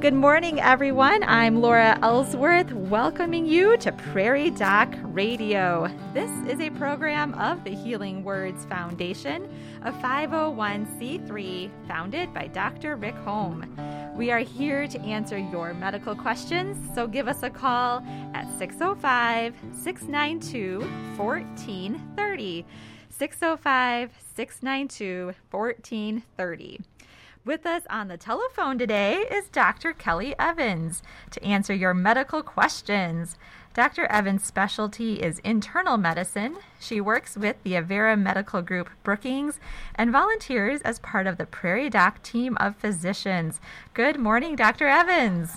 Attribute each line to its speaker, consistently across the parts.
Speaker 1: good morning, everyone. I'm Laura Ellsworth, welcoming you to Prairie Doc Radio. This is a program of the Healing Words Foundation, a 501c3 founded by Dr. Rick Holm. We are here to answer your medical questions, so give us a call at 605 692 1430. 605 692 1430. With us on the telephone today is Dr. Kelly Evans to answer your medical questions. Dr. Evans' specialty is internal medicine. She works with the Avera Medical Group Brookings and volunteers as part of the Prairie Doc team of physicians. Good morning, Dr. Evans.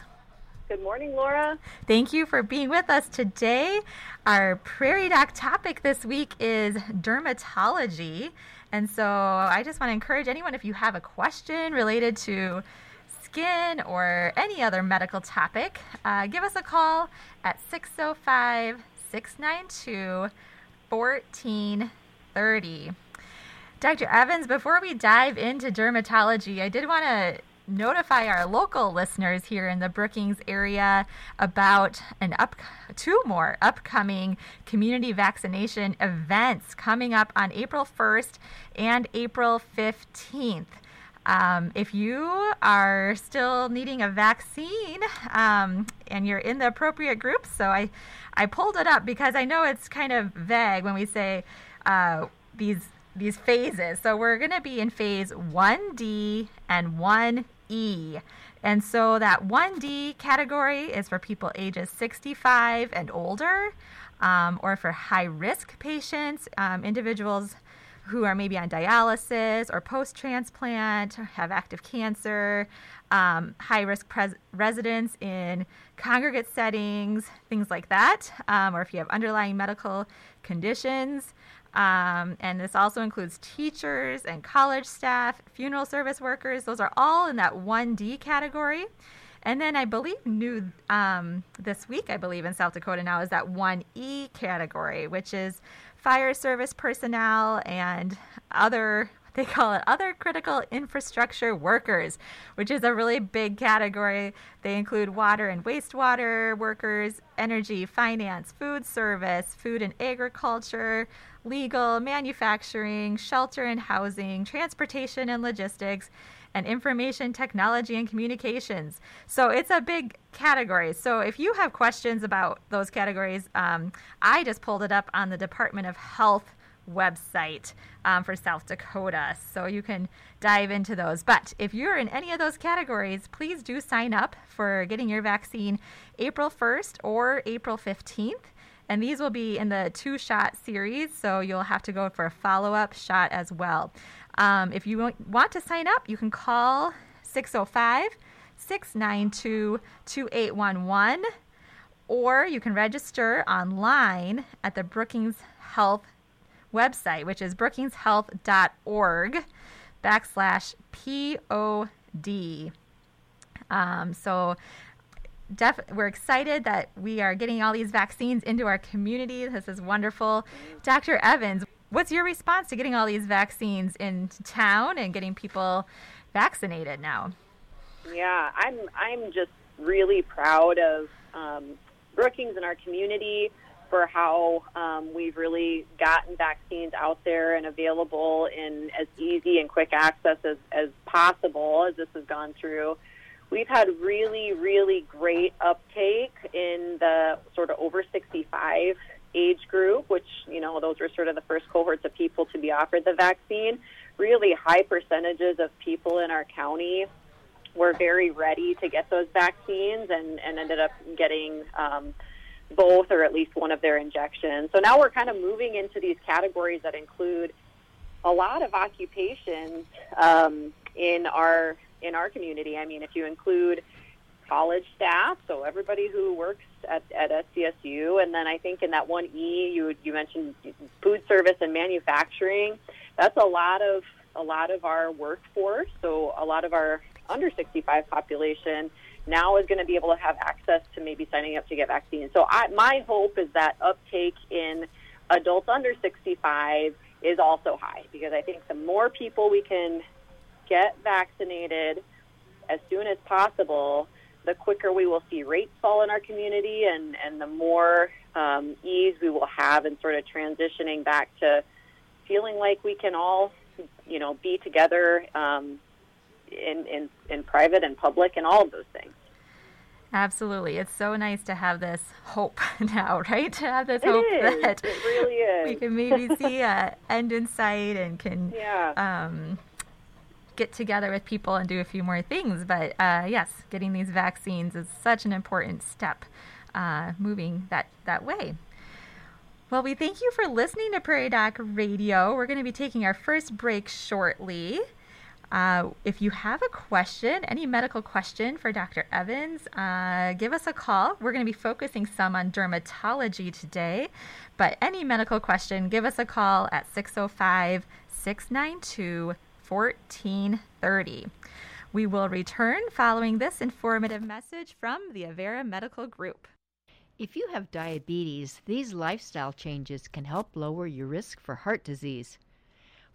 Speaker 2: Good morning, Laura.
Speaker 1: Thank you for being with us today. Our Prairie Doc topic this week is dermatology. And so I just want to encourage anyone if you have a question related to skin or any other medical topic, uh, give us a call at 605 692 1430. Dr. Evans, before we dive into dermatology, I did want to notify our local listeners here in the Brookings area about an up two more upcoming community vaccination events coming up on April 1st and April 15th. Um, if you are still needing a vaccine um, and you're in the appropriate groups, so I, I pulled it up because I know it's kind of vague when we say uh, these these phases. So we're going to be in phase 1D and 1E. And so that 1D category is for people ages 65 and older, um, or for high risk patients, um, individuals who are maybe on dialysis or post transplant, have active cancer, um, high risk pres- residents in congregate settings, things like that, um, or if you have underlying medical conditions. Um, and this also includes teachers and college staff, funeral service workers. Those are all in that 1D category. And then I believe new um, this week, I believe in South Dakota now, is that 1E category, which is fire service personnel and other they call it other critical infrastructure workers, which is a really big category. They include water and wastewater workers, energy, finance, food service, food and agriculture, legal, manufacturing, shelter and housing, transportation and logistics, and information technology and communications. So it's a big category. So if you have questions about those categories, um, I just pulled it up on the Department of Health website um, for South Dakota. So you can dive into those. But if you're in any of those categories, please do sign up for getting your vaccine April 1st or April 15th. And these will be in the two shot series, so you'll have to go for a follow up shot as well. Um, if you want to sign up, you can call 605 692 2811 or you can register online at the Brookings Health website, which is brookingshealth.org backslash POD. Um, so def- we're excited that we are getting all these vaccines into our community. This is wonderful. Dr. Evans, what's your response to getting all these vaccines into town and getting people vaccinated now?
Speaker 2: Yeah, I'm I'm just really proud of um, Brookings and our community for how um, we've really gotten vaccines out there and available in as easy and quick access as, as possible as this has gone through. We've had really, really great uptake in the sort of over 65 age group, which, you know, those were sort of the first cohorts of people to be offered the vaccine. Really high percentages of people in our county were very ready to get those vaccines and, and ended up getting um, both or at least one of their injections. So now we're kind of moving into these categories that include a lot of occupations um, in our in our community. I mean, if you include college staff, so everybody who works at, at SDSU, and then I think in that one E, you you mentioned food service and manufacturing. That's a lot of a lot of our workforce. So a lot of our under 65 population now is going to be able to have access to maybe signing up to get vaccines. So I, my hope is that uptake in adults under 65 is also high because I think the more people we can get vaccinated as soon as possible, the quicker we will see rates fall in our community, and and the more um, ease we will have in sort of transitioning back to feeling like we can all, you know, be together um, in, in in private and public and all of those things.
Speaker 1: Absolutely. It's so nice to have this hope now, right? To have this it hope
Speaker 2: is.
Speaker 1: that
Speaker 2: it really is.
Speaker 1: we can maybe see a end in sight and can
Speaker 2: yeah.
Speaker 1: um, get together with people and do a few more things. But uh, yes, getting these vaccines is such an important step uh, moving that, that way. Well, we thank you for listening to Prairie Doc Radio. We're going to be taking our first break shortly. Uh, if you have a question, any medical question for Dr. Evans, uh, give us a call. We're going to be focusing some on dermatology today, but any medical question, give us a call at 605 692 1430. We will return following this informative message from the Avera Medical Group.
Speaker 3: If you have diabetes, these lifestyle changes can help lower your risk for heart disease.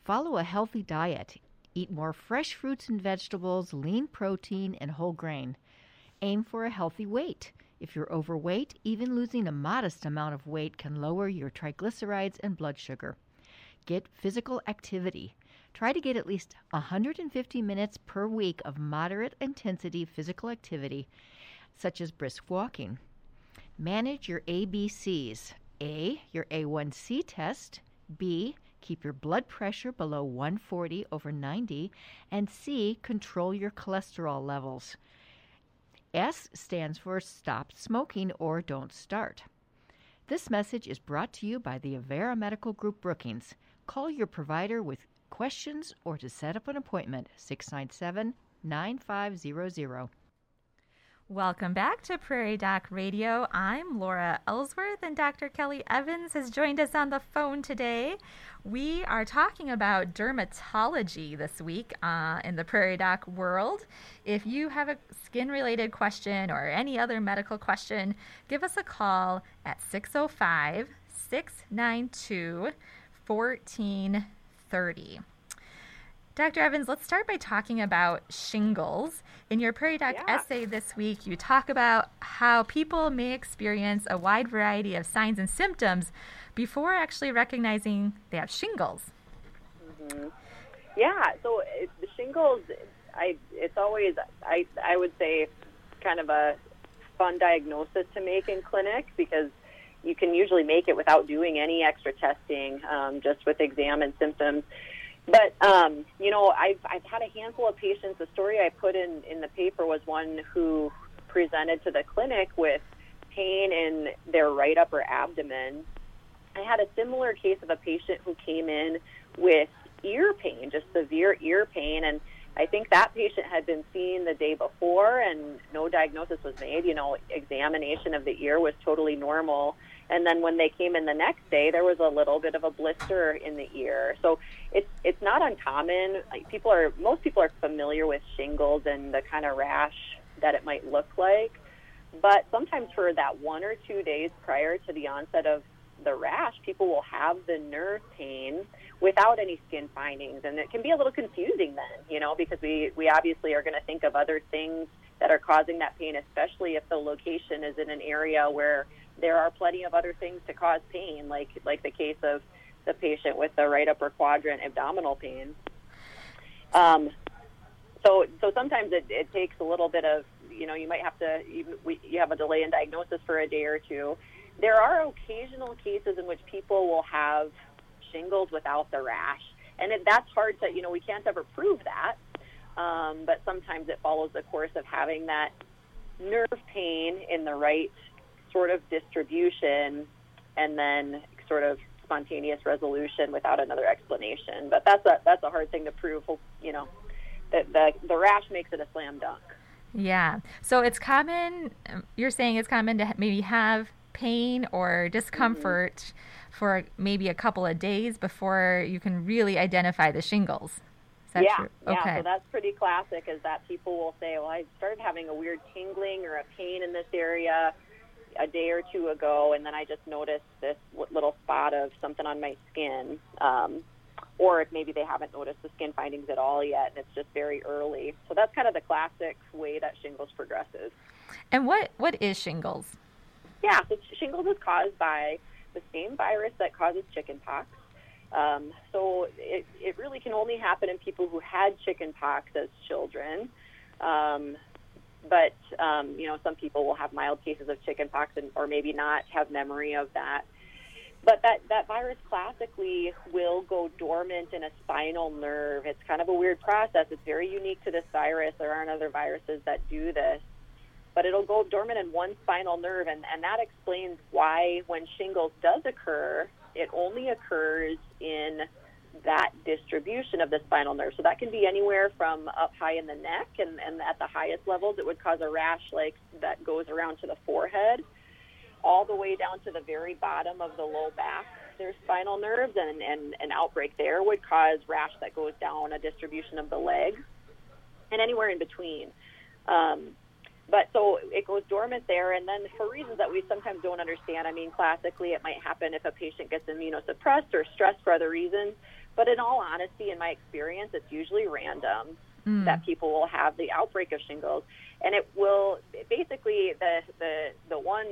Speaker 3: Follow a healthy diet Eat more fresh fruits and vegetables, lean protein, and whole grain. Aim for a healthy weight. If you're overweight, even losing a modest amount of weight can lower your triglycerides and blood sugar. Get physical activity. Try to get at least 150 minutes per week of moderate intensity physical activity, such as brisk walking. Manage your ABCs. A, your A1C test. B, Keep your blood pressure below 140 over 90. And C, control your cholesterol levels. S stands for stop smoking or don't start. This message is brought to you by the Avera Medical Group Brookings. Call your provider with questions or to set up an appointment 697 9500.
Speaker 1: Welcome back to Prairie Doc Radio. I'm Laura Ellsworth, and Dr. Kelly Evans has joined us on the phone today. We are talking about dermatology this week uh, in the Prairie Doc world. If you have a skin related question or any other medical question, give us a call at 605 692 1430. Dr. Evans, let's start by talking about shingles. In your Prairie Doc
Speaker 2: yeah.
Speaker 1: essay this week, you talk about how people may experience a wide variety of signs and symptoms before actually recognizing they have shingles.
Speaker 2: Mm-hmm. Yeah, so it, the shingles, I it's always I I would say kind of a fun diagnosis to make in clinic because you can usually make it without doing any extra testing, um, just with exam and symptoms. But um, you know, I've I've had a handful of patients. The story I put in in the paper was one who presented to the clinic with pain in their right upper abdomen. I had a similar case of a patient who came in with ear pain, just severe ear pain, and I think that patient had been seen the day before and no diagnosis was made. You know, examination of the ear was totally normal. And then when they came in the next day, there was a little bit of a blister in the ear. So it's it's not uncommon. Like people are most people are familiar with shingles and the kind of rash that it might look like. But sometimes for that one or two days prior to the onset of the rash, people will have the nerve pain without any skin findings, and it can be a little confusing then, you know, because we we obviously are going to think of other things that are causing that pain, especially if the location is in an area where there are plenty of other things to cause pain, like like the case of the patient with the right upper quadrant abdominal pain. Um, so so sometimes it, it takes a little bit of you know you might have to you, we, you have a delay in diagnosis for a day or two. There are occasional cases in which people will have shingles without the rash, and it, that's hard to you know we can't ever prove that. Um, but sometimes it follows the course of having that nerve pain in the right sort of distribution and then sort of spontaneous resolution without another explanation. But that's a that's a hard thing to prove. You know, that the the rash makes it a slam dunk.
Speaker 1: Yeah. So it's common. You're saying it's common to maybe have pain or discomfort mm-hmm. for maybe a couple of days before you can really identify the shingles.
Speaker 2: yeah,
Speaker 1: true?
Speaker 2: yeah.
Speaker 1: Okay.
Speaker 2: So that's pretty classic. Is that people will say, "Well, I started having a weird tingling or a pain in this area." A day or two ago, and then I just noticed this little spot of something on my skin. Um, or if maybe they haven't noticed the skin findings at all yet, and it's just very early. So that's kind of the classic way that shingles progresses.
Speaker 1: And what, what is shingles?
Speaker 2: Yeah, so shingles is caused by the same virus that causes chickenpox. Um, so it, it really can only happen in people who had chickenpox as children. Um, but um, you know, some people will have mild cases of chickenpox and, or maybe not have memory of that. But that, that virus classically will go dormant in a spinal nerve. It's kind of a weird process. It's very unique to this virus. There aren't other viruses that do this. But it'll go dormant in one spinal nerve, and, and that explains why when shingles does occur, it only occurs in that distribution of the spinal nerve. So that can be anywhere from up high in the neck, and, and at the highest levels, it would cause a rash like that goes around to the forehead all the way down to the very bottom of the low back. There's spinal nerves, and, and an outbreak there would cause rash that goes down a distribution of the leg, and anywhere in between. Um, but so it goes dormant there, and then for reasons that we sometimes don't understand. I mean, classically, it might happen if a patient gets immunosuppressed or stressed for other reasons. But in all honesty, in my experience, it's usually random mm. that people will have the outbreak of shingles, and it will basically the the the one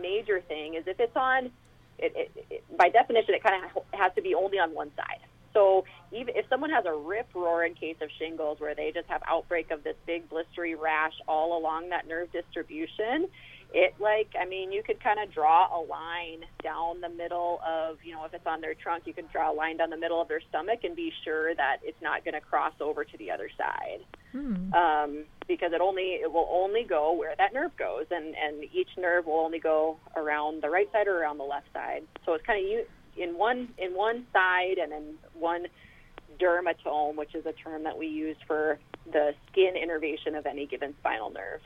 Speaker 2: major thing is if it's on, it, it, it, by definition, it kind of has to be only on one side. So even if someone has a rip roaring case of shingles where they just have outbreak of this big blistery rash all along that nerve distribution, it like I mean you could kind of draw a line down the middle of you know if it's on their trunk you could draw a line down the middle of their stomach and be sure that it's not going to cross over to the other side hmm. um, because it only it will only go where that nerve goes and and each nerve will only go around the right side or around the left side so it's kind of you in one in one side and in one dermatome which is a term that we use for the skin innervation of any given spinal nerve.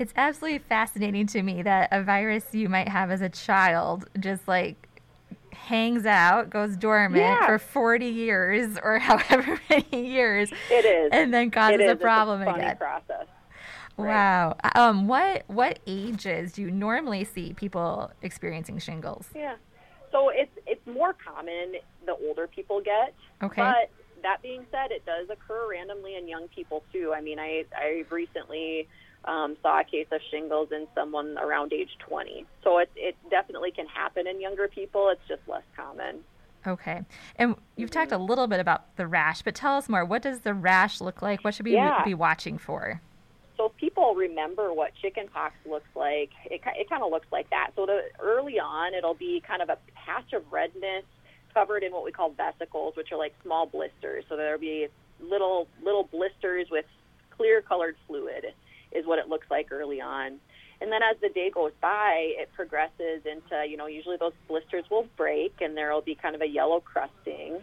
Speaker 1: It's absolutely fascinating to me that a virus you might have as a child just like hangs out, goes dormant yeah. for 40 years or however many years.
Speaker 2: It is.
Speaker 1: And then causes a problem
Speaker 2: a
Speaker 1: again.
Speaker 2: process.
Speaker 1: Wow. Um, what what ages do you normally see people experiencing shingles?
Speaker 2: Yeah. So it's it's more common the older people get.
Speaker 1: Okay.
Speaker 2: But that being said, it does occur randomly in young people too. I mean, I I recently um, saw a case of shingles in someone around age 20. So it, it definitely can happen in younger people. It's just less common.
Speaker 1: Okay. And you've mm-hmm. talked a little bit about the rash, but tell us more. What does the rash look like? What should we
Speaker 2: yeah.
Speaker 1: be watching for?
Speaker 2: So people remember what chickenpox looks like, it, it kind of looks like that. So the, early on, it'll be kind of a patch of redness covered in what we call vesicles, which are like small blisters. So there'll be little little blisters with clear colored fluid is what it looks like early on. And then as the day goes by, it progresses into, you know, usually those blisters will break and there will be kind of a yellow crusting.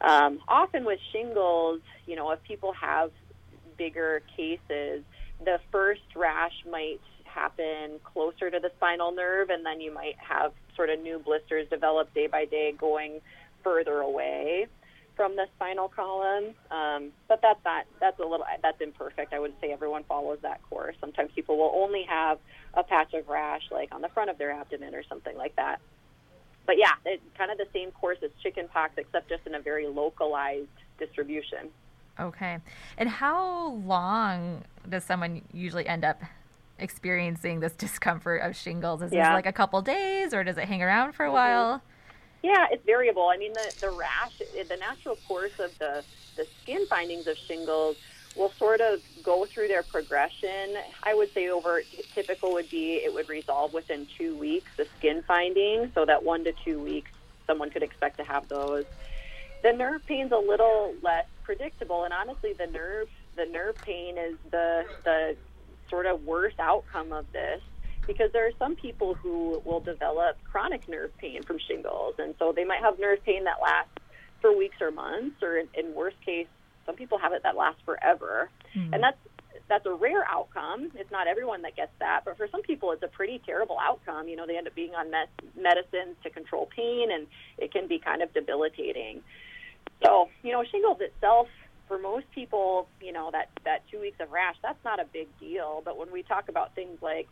Speaker 2: Um, often with shingles, you know, if people have bigger cases, the first rash might happen closer to the spinal nerve, and then you might have sort of new blisters develop day by day going further away from the spinal column. Um, but that's not that's a little that's imperfect. I wouldn't say everyone follows that course. Sometimes people will only have a patch of rash like on the front of their abdomen or something like that. But yeah, it's kind of the same course as chickenpox, except just in a very localized distribution.
Speaker 1: Okay. And how long does someone usually end up experiencing this discomfort of shingles? Is yeah. this like a couple days or does it hang around for a mm-hmm. while?
Speaker 2: Yeah, it's variable. I mean, the, the rash, the natural course of the, the skin findings of shingles will sort of go through their progression. I would say over typical would be it would resolve within two weeks, the skin finding, so that one to two weeks someone could expect to have those. The nerve pain's a little less predictable, and honestly, the nerve the nerve pain is the the sort of worst outcome of this because there are some people who will develop chronic nerve pain from shingles, and so they might have nerve pain that lasts for weeks or months, or in, in worst case, some people have it that lasts forever, mm-hmm. and that's that's a rare outcome. It's not everyone that gets that, but for some people, it's a pretty terrible outcome. You know, they end up being on med- medicines to control pain, and it can be kind of debilitating. So, you know, shingles itself, for most people, you know, that that two weeks of rash, that's not a big deal. But when we talk about things like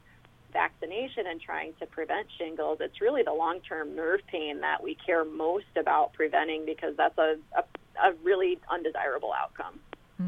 Speaker 2: vaccination and trying to prevent shingles, it's really the long term nerve pain that we care most about preventing because that's a, a, a really undesirable outcome.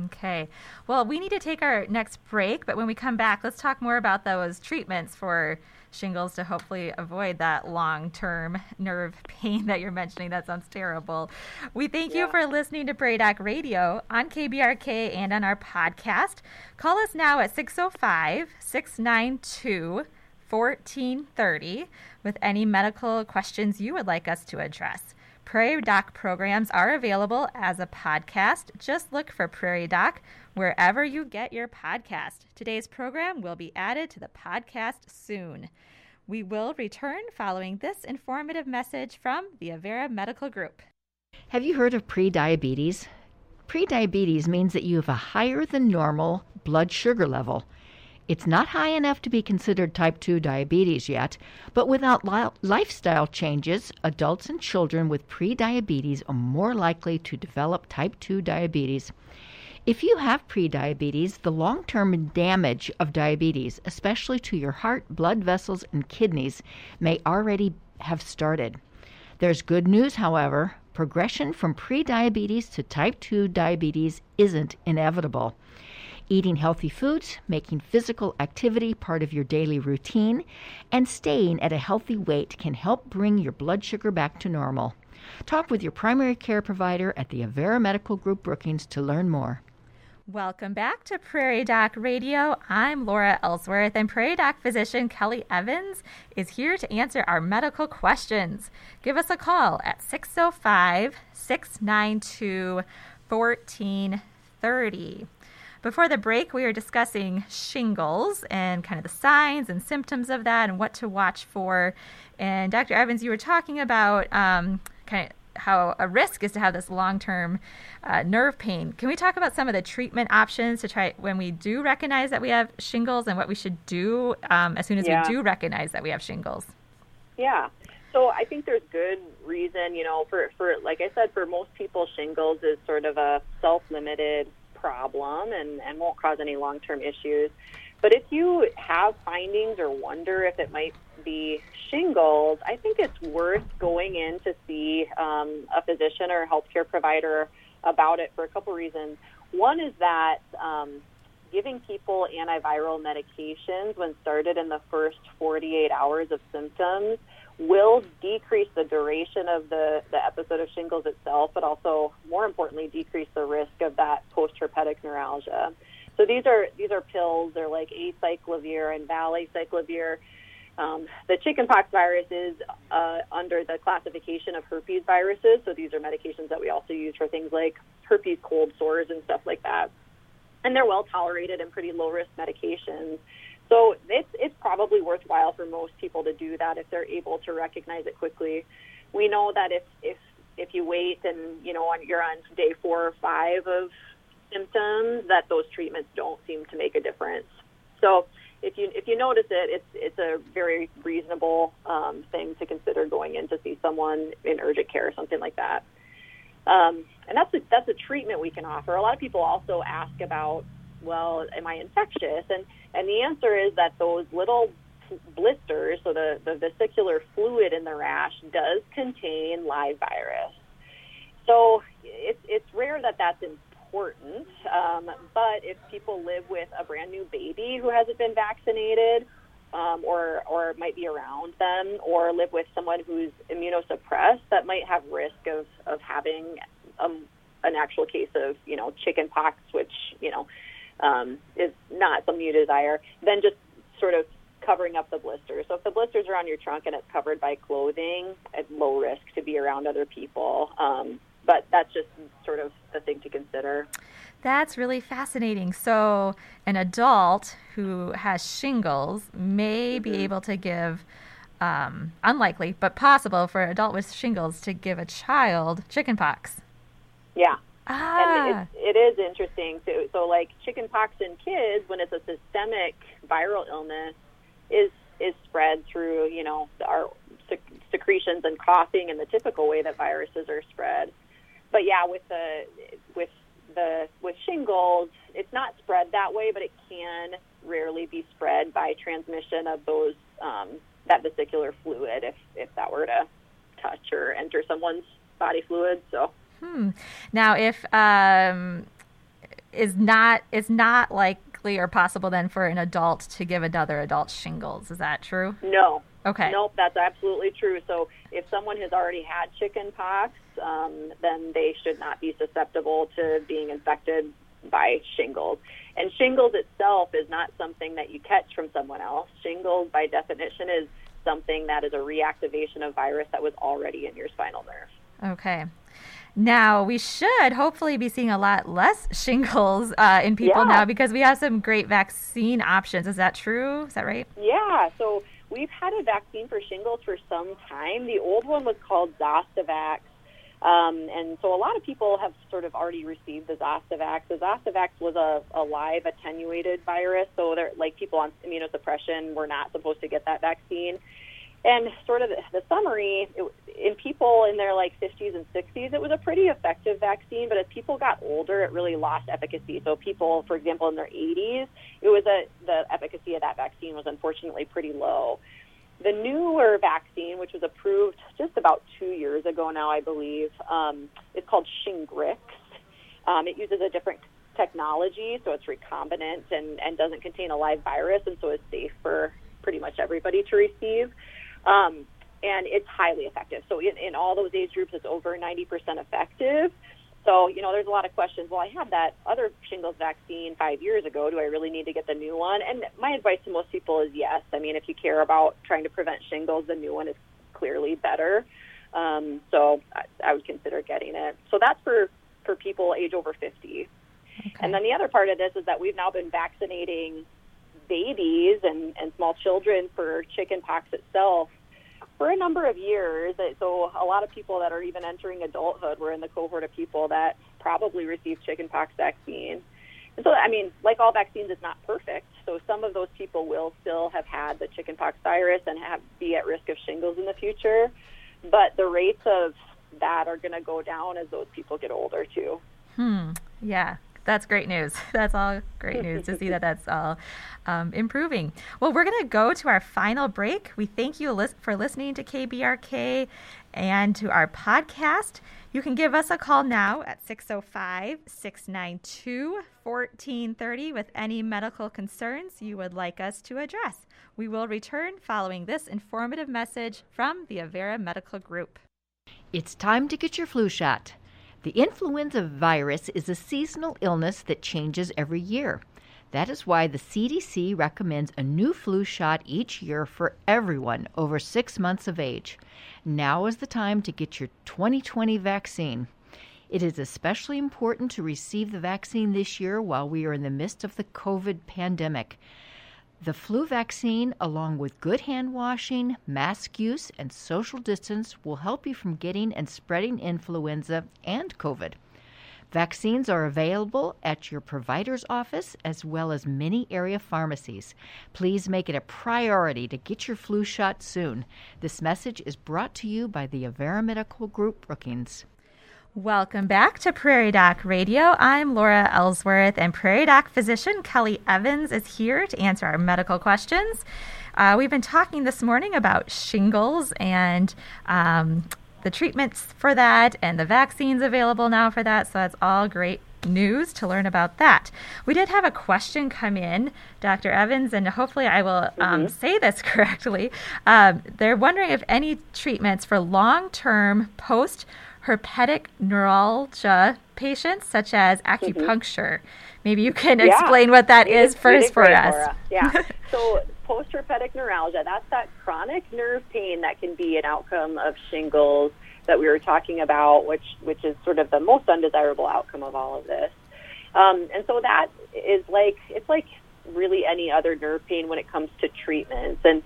Speaker 1: Okay. Well, we need to take our next break, but when we come back, let's talk more about those treatments for shingles to hopefully avoid that long term nerve pain that you're mentioning. That sounds terrible. We thank yeah. you for listening to Doc Radio on KBRK and on our podcast. Call us now at 605 692 1430 with any medical questions you would like us to address. Prairie Doc programs are available as a podcast. Just look for Prairie Doc wherever you get your podcast. Today's program will be added to the podcast soon. We will return following this informative message from the Avera Medical Group.
Speaker 3: Have you heard of prediabetes? Prediabetes means that you have a higher than normal blood sugar level. It's not high enough to be considered type 2 diabetes yet, but without li- lifestyle changes, adults and children with prediabetes are more likely to develop type 2 diabetes. If you have prediabetes, the long term damage of diabetes, especially to your heart, blood vessels, and kidneys, may already have started. There's good news, however. Progression from prediabetes to type 2 diabetes isn't inevitable. Eating healthy foods, making physical activity part of your daily routine, and staying at a healthy weight can help bring your blood sugar back to normal. Talk with your primary care provider at the Avera Medical Group Brookings to learn more.
Speaker 1: Welcome back to Prairie Doc Radio. I'm Laura Ellsworth, and Prairie Doc physician Kelly Evans is here to answer our medical questions. Give us a call at 605 692 1430. Before the break, we were discussing shingles and kind of the signs and symptoms of that and what to watch for. And Dr. Evans, you were talking about um, kind of how a risk is to have this long term uh, nerve pain. Can we talk about some of the treatment options to try when we do recognize that we have shingles and what we should do um, as soon as yeah. we do recognize that we have shingles?
Speaker 2: Yeah. So I think there's good reason, you know, for, for like I said, for most people, shingles is sort of a self limited problem and, and won't cause any long term issues. But if you have findings or wonder if it might be shingles, I think it's worth going in to see um, a physician or a healthcare provider about it for a couple reasons. One is that um, giving people antiviral medications when started in the first 48 hours of symptoms will decrease the duration of the, the episode of shingles itself, but also, more importantly, decrease the risk of that post-herpetic neuralgia. So these are these are pills. They're like acyclovir and valacyclovir. Um, the chickenpox virus is uh, under the classification of herpes viruses. So these are medications that we also use for things like herpes cold sores and stuff like that. And they're well tolerated and pretty low risk medications. So it's it's probably worthwhile for most people to do that if they're able to recognize it quickly. We know that if if if you wait and you know on, you're on day four or five of symptoms, that those treatments don't seem to make a difference. So if you if you notice it, it's it's a very reasonable um, thing to consider going in to see someone in urgent care or something like that. Um, and that's a, that's a treatment we can offer. A lot of people also ask about, well, am I infectious? And and the answer is that those little blisters, so the, the vesicular fluid in the rash, does contain live virus. So it's, it's rare that that's important, um, but if people live with a brand new baby who hasn't been vaccinated, um, or or might be around them, or live with someone who's immunosuppressed, that might have risk of of having um, an actual case of you know chicken pox, which you know um, is not something you desire, then just sort of covering up the blisters. So if the blisters are on your trunk and it's covered by clothing, at low risk to be around other people. Um, but that's just sort of a thing to consider.
Speaker 1: That's really fascinating. So, an adult who has shingles may mm-hmm. be able to give, um, unlikely but possible for an adult with shingles to give a child chickenpox.
Speaker 2: Yeah,
Speaker 1: Ah.
Speaker 2: And it, it is interesting. So, so like chickenpox in kids, when it's a systemic viral illness, is is spread through you know our sec- secretions and coughing in the typical way that viruses are spread. But yeah, with the with the with shingles, it's not spread that way, but it can rarely be spread by transmission of those um, that vesicular fluid if if that were to touch or enter someone's body fluid. So.
Speaker 1: Hmm. Now, if um, is not it's not likely or possible then for an adult to give another adult shingles. Is that true?
Speaker 2: No.
Speaker 1: Okay.
Speaker 2: Nope, that's absolutely true. So if someone has already had chicken pox, um, then they should not be susceptible to being infected by shingles. And shingles itself is not something that you catch from someone else. Shingles, by definition, is something that is a reactivation of virus that was already in your spinal nerve.
Speaker 1: Okay. Now, we should hopefully be seeing a lot less shingles uh, in people
Speaker 2: yeah.
Speaker 1: now because we have some great vaccine options. Is that true? Is that right?
Speaker 2: Yeah. So we've had a vaccine for shingles for some time. The old one was called Zostavax. Um, and so a lot of people have sort of already received the Zostavax. The Zostavax was a, a live attenuated virus, so they're like people on immunosuppression were not supposed to get that vaccine. And sort of the, summary it, in people in their like 50s and 60s, it was a pretty effective vaccine. But as people got older, it really lost efficacy. So people, for example, in their 80s, it was a the efficacy of that vaccine was unfortunately pretty low. The newer vaccine, which was approved just about two years ago now, I believe, um, is called Shingrix. Um, it uses a different technology, so it's recombinant and, and doesn't contain a live virus, and so is safe for pretty much everybody to receive. Um, and it's highly effective. So in, in all those age groups, it's over 90% effective. So, you know, there's a lot of questions. Well, I had that other shingles vaccine five years ago. Do I really need to get the new one? And my advice to most people is yes. I mean, if you care about trying to prevent shingles, the new one is clearly better. Um, so I, I would consider getting it. So that's for, for people age over 50. Okay. And then the other part of this is that we've now been vaccinating babies and, and small children for chickenpox itself for a number of years. So a lot of people that are even entering adulthood were in the cohort of people that probably received chickenpox vaccine. And so, I mean, like all vaccines, it's not perfect. So some of those people will still have had the chickenpox virus and have be at risk of shingles in the future. But the rates of that are going to go down as those people get older too.
Speaker 1: Hmm. Yeah that's great news. That's all great news to see that that's all um, improving. Well, we're going to go to our final break. We thank you for listening to KBRK and to our podcast. You can give us a call now at 605 692 1430 with any medical concerns you would like us to address. We will return following this informative message from the Avera Medical Group.
Speaker 3: It's time to get your flu shot. The influenza virus is a seasonal illness that changes every year. That is why the CDC recommends a new flu shot each year for everyone over six months of age. Now is the time to get your 2020 vaccine. It is especially important to receive the vaccine this year while we are in the midst of the COVID pandemic. The flu vaccine, along with good hand washing, mask use, and social distance, will help you from getting and spreading influenza and COVID. Vaccines are available at your provider's office as well as many area pharmacies. Please make it a priority to get your flu shot soon. This message is brought to you by the Avera Medical Group Brookings.
Speaker 1: Welcome back to Prairie Doc Radio. I'm Laura Ellsworth, and Prairie Doc physician Kelly Evans is here to answer our medical questions. Uh, we've been talking this morning about shingles and um, the treatments for that and the vaccines available now for that, so that's all great news to learn about that. We did have a question come in, Dr. Evans, and hopefully I will um, mm-hmm. say this correctly. Um, they're wondering if any treatments for long term post herpetic neuralgia patients, such as mm-hmm. acupuncture. Mm-hmm. Maybe you can yeah. explain what that it is first for us.
Speaker 2: Yeah. so post herpetic neuralgia, that's that chronic nerve pain that can be an outcome of shingles that we were talking about, which which is sort of the most undesirable outcome of all of this. Um, and so that is like it's like really any other nerve pain when it comes to treatments. And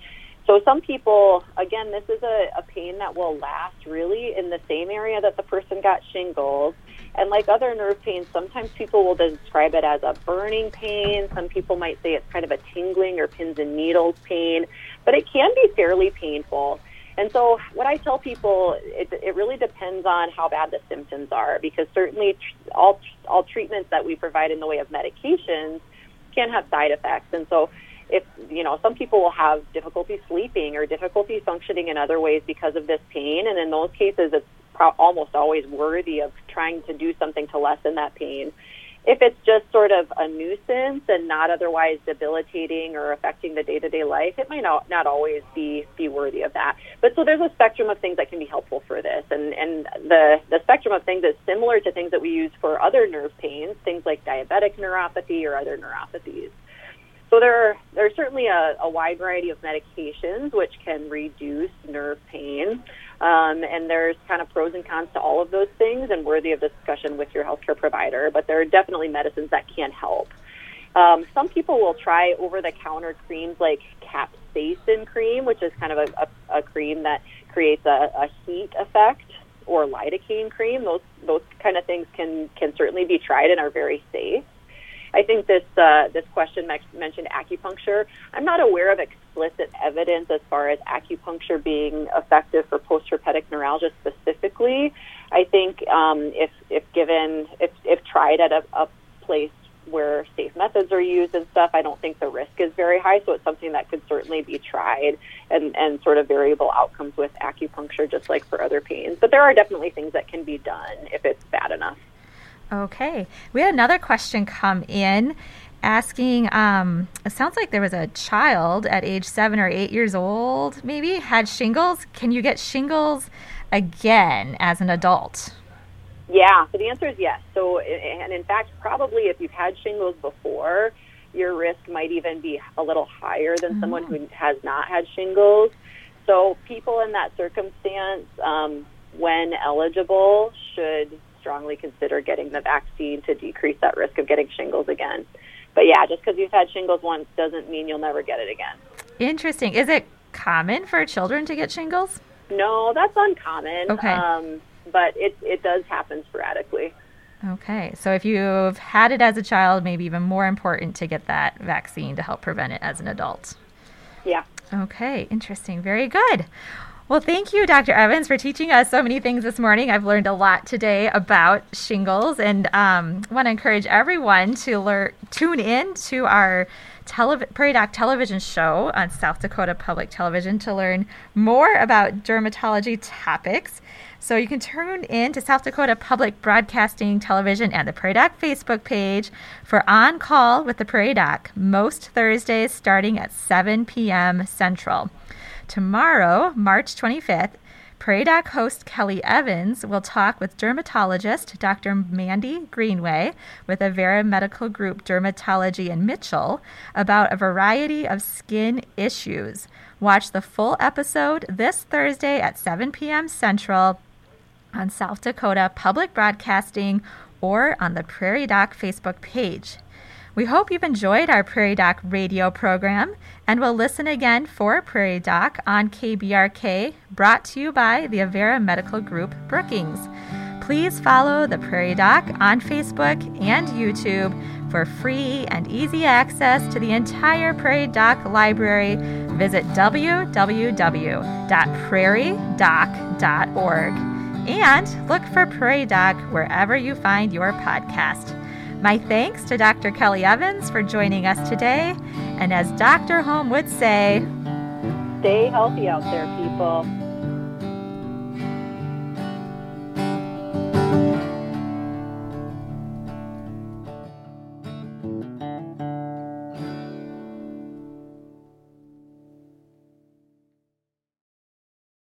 Speaker 2: so some people, again, this is a, a pain that will last really in the same area that the person got shingles. And like other nerve pains, sometimes people will describe it as a burning pain. Some people might say it's kind of a tingling or pins and needles pain, but it can be fairly painful. And so, what I tell people, it, it really depends on how bad the symptoms are, because certainly tr- all all treatments that we provide in the way of medications can have side effects. And so, if you know some people will have difficulty sleeping or difficulty functioning in other ways because of this pain and in those cases it's pro- almost always worthy of trying to do something to lessen that pain if it's just sort of a nuisance and not otherwise debilitating or affecting the day-to-day life, it might not, not always be be worthy of that. But so there's a spectrum of things that can be helpful for this, and and the the spectrum of things is similar to things that we use for other nerve pains, things like diabetic neuropathy or other neuropathies. So there are, there's certainly a, a wide variety of medications which can reduce nerve pain. Um, and there's kind of pros and cons to all of those things and worthy of discussion with your healthcare provider. But there are definitely medicines that can help. Um, some people will try over the counter creams like capsaicin cream, which is kind of a, a, a cream that creates a, a heat effect, or lidocaine cream. Those those kind of things can can certainly be tried and are very safe. I think this uh, this question mentioned acupuncture. I'm not aware of explicit evidence as far as acupuncture being effective for postherpetic neuralgia specifically. I think um, if if given if if tried at a, a place where safe methods are used and stuff, I don't think the risk is very high. So it's something that could certainly be tried and, and sort of variable outcomes with acupuncture, just like for other pains. But there are definitely things that can be done if it's bad enough.
Speaker 1: Okay. We had another question come in asking um, it sounds like there was a child at age seven or eight years old, maybe, had shingles. Can you get shingles again as an adult?
Speaker 2: Yeah, so the answer is yes. So, and in fact, probably if you've had shingles before, your risk might even be a little higher than mm-hmm. someone who has not had shingles. So, people in that circumstance, um, when eligible, should strongly consider getting the vaccine to decrease that risk of getting shingles again. But yeah, just because you've had shingles once doesn't mean you'll never get it again.
Speaker 1: Interesting. Is it common for children to get shingles?
Speaker 2: No, that's uncommon.
Speaker 1: Okay. Um,
Speaker 2: but it, it does happen sporadically.
Speaker 1: Okay. So if you've had it as a child, maybe even more important to get that vaccine to help prevent it as an adult.
Speaker 2: Yeah.
Speaker 1: Okay. Interesting. Very good. Well, thank you, Dr. Evans, for teaching us so many things this morning. I've learned a lot today about shingles and um, want to encourage everyone to learn, tune in to our telev- Prairie Doc television show on South Dakota Public Television to learn more about dermatology topics. So you can tune in to South Dakota Public Broadcasting Television and the Prairie Doc Facebook page for On Call with the Prairie Doc most Thursdays starting at 7 p.m. Central. Tomorrow, March 25th, Prairie Doc host Kelly Evans will talk with dermatologist Dr. Mandy Greenway with Avera Medical Group Dermatology in Mitchell about a variety of skin issues. Watch the full episode this Thursday at 7 p.m. Central on South Dakota Public Broadcasting or on the Prairie Doc Facebook page. We hope you've enjoyed our Prairie Doc radio program and will listen again for Prairie Doc on KBRK, brought to you by the Avera Medical Group Brookings. Please follow the Prairie Doc on Facebook and YouTube for free and easy access to the entire Prairie Doc library. Visit www.prairiedoc.org and look for Prairie Doc wherever you find your podcast. My thanks to Dr. Kelly Evans for joining us today. And as Dr. Holm would say,
Speaker 2: stay healthy out there, people.